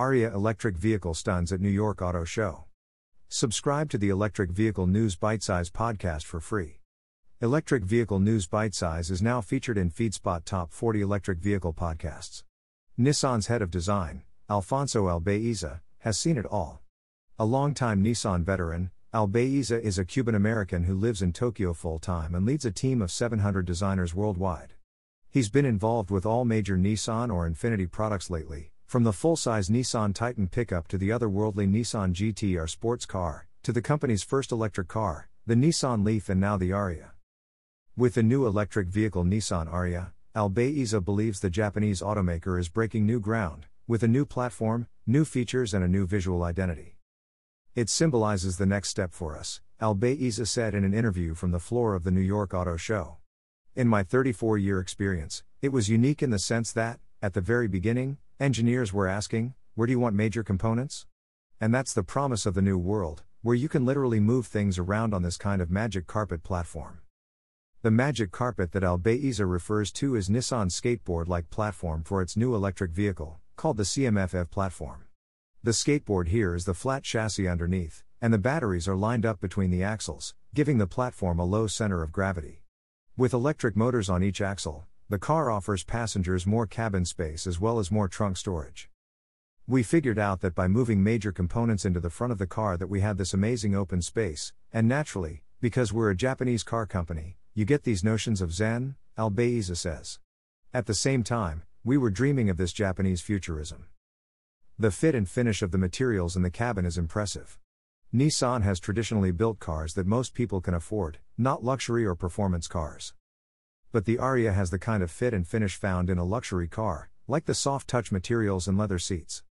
Ariya electric vehicle stuns at New York Auto Show. Subscribe to the Electric Vehicle News Bite Size podcast for free. Electric Vehicle News Bite Size is now featured in FeedSpot Top 40 Electric Vehicle Podcasts. Nissan's head of design, Alfonso Albaisa, has seen it all. A longtime Nissan veteran, Albaisa is a Cuban American who lives in Tokyo full time and leads a team of 700 designers worldwide. He's been involved with all major Nissan or Infiniti products lately, from the full size Nissan Titan pickup to the otherworldly Nissan GTR sports car, to the company's first electric car, the Nissan Leaf, and now the Ariya. With the new electric vehicle Nissan Ariya, Albaisa believes the Japanese automaker is breaking new ground, with a new platform, new features, and a new visual identity. It symbolizes the next step for us, Albaisa said in an interview from the floor of the New York Auto Show. In my 34 year experience, it was unique in the sense that, at the very beginning, engineers were asking, Where do you want major components? And that's the promise of the new world, where you can literally move things around on this kind of magic carpet platform. The magic carpet that Albaisa refers to is Nissan's skateboard like platform for its new electric vehicle, called the CMF-EV platform. The skateboard here is the flat chassis underneath, and the batteries are lined up between the axles, giving the platform a low center of gravity. With electric motors on each axle, the car offers passengers more cabin space as well as more trunk storage. We figured out that by moving major components into the front of the car that we had this amazing open space, and naturally, because we're a Japanese car company, you get these notions of zen, Albaisa says. At the same time, we were dreaming of this Japanese futurism. The fit and finish of the materials in the cabin is impressive. Nissan has traditionally built cars that most people can afford, not luxury or performance cars. But the Ariya has the kind of fit and finish found in a luxury car, like the soft touch materials and leather seats.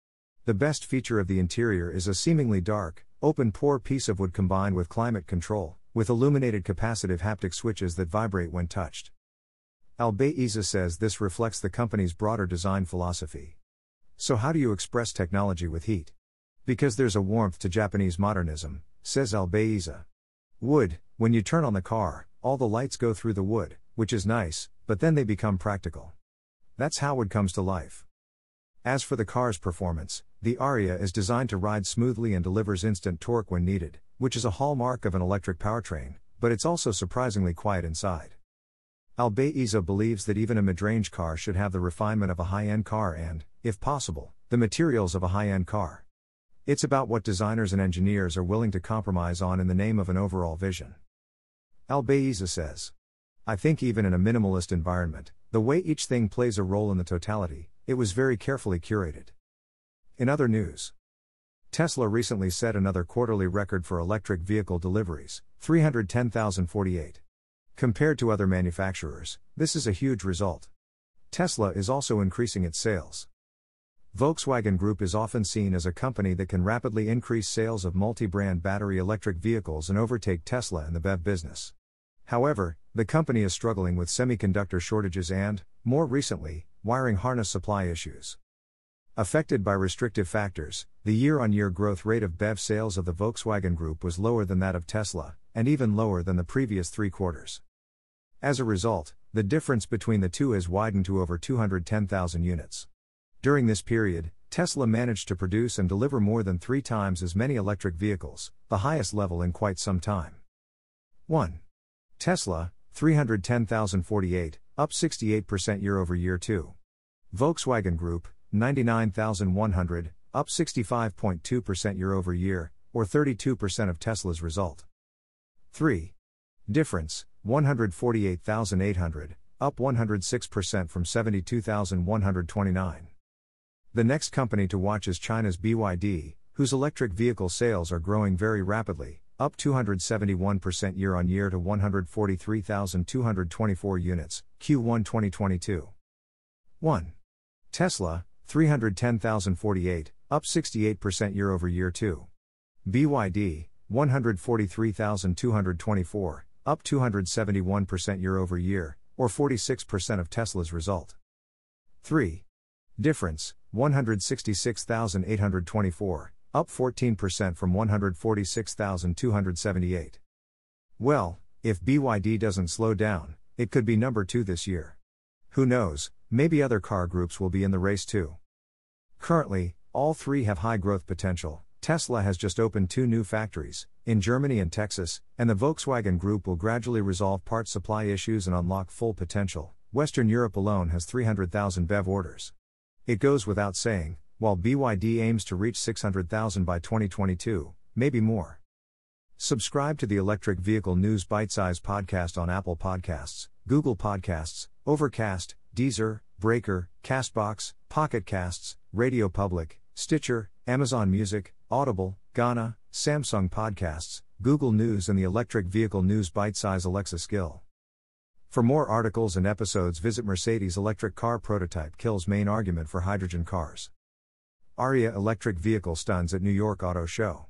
The best feature of the interior is a seemingly dark, open pore piece of wood combined with climate control, with illuminated capacitive haptic switches that vibrate when touched. Albaisa says this reflects the company's broader design philosophy. So, how do you express technology with heat? Because there's a warmth to Japanese modernism, says Albaisa. Wood, when you turn on the car, all the lights go through the wood, which is nice, but then they become practical. That's how wood comes to life. As for the car's performance, the Ariya is designed to ride smoothly and delivers instant torque when needed, which is a hallmark of an electric powertrain, but it's also surprisingly quiet inside. Albaisa believes that even a mid range car should have the refinement of a high end car and, if possible, the materials of a high end car. It's about what designers and engineers are willing to compromise on in the name of an overall vision. Albaisa says. I think even in a minimalist environment, the way each thing plays a role in the totality, it was very carefully curated. In other news, Tesla recently set another quarterly record for electric vehicle deliveries 310,048. Compared to other manufacturers, this is a huge result. Tesla is also increasing its sales. Volkswagen Group is often seen as a company that can rapidly increase sales of multi brand battery electric vehicles and overtake Tesla in the BEV business. However, the company is struggling with semiconductor shortages and, more recently, wiring harness supply issues. Affected by restrictive factors, the year on year growth rate of BEV sales of the Volkswagen Group was lower than that of Tesla, and even lower than the previous three quarters. As a result, the difference between the two has widened to over 210,000 units. During this period, Tesla managed to produce and deliver more than three times as many electric vehicles, the highest level in quite some time. 1. Tesla, 310,048, up 68% year over year. 2. Volkswagen Group, 99,100, up 65.2% year over year, or 32% of Tesla's result. 3. Difference, 148,800, up 106% from 72,129. The next company to watch is China's BYD, whose electric vehicle sales are growing very rapidly, up 271% year on year to 143,224 units, Q1 2022. 1. Tesla, 310,048, up 68% year over year 2. BYD, 143,224, up 271% year over year, or 46% of Tesla's result. 3. Difference, 166,824, up 14% from 146,278. Well, if BYD doesn't slow down, it could be number 2 this year. Who knows, maybe other car groups will be in the race too. Currently, All three have high growth potential. Tesla has just opened two new factories, in Germany and Texas, and the Volkswagen Group will gradually resolve part supply issues and unlock full potential. Western Europe alone has 300,000 BEV orders. It goes without saying, while BYD aims to reach 600,000 by 2022, maybe more. Subscribe to the Electric Vehicle News Bite Size podcast on Apple Podcasts, Google Podcasts, Overcast, Deezer, Breaker, Castbox, Pocket Casts, Radio Public, Stitcher, Amazon Music, Audible, Gaana, Samsung Podcasts, Google News, and the Electric Vehicle News Bite Size Alexa skill. For more articles and episodes, visit Mercedes electric car prototype kills main argument for hydrogen cars. Ariya Electric Vehicle Stuns at New York Auto Show.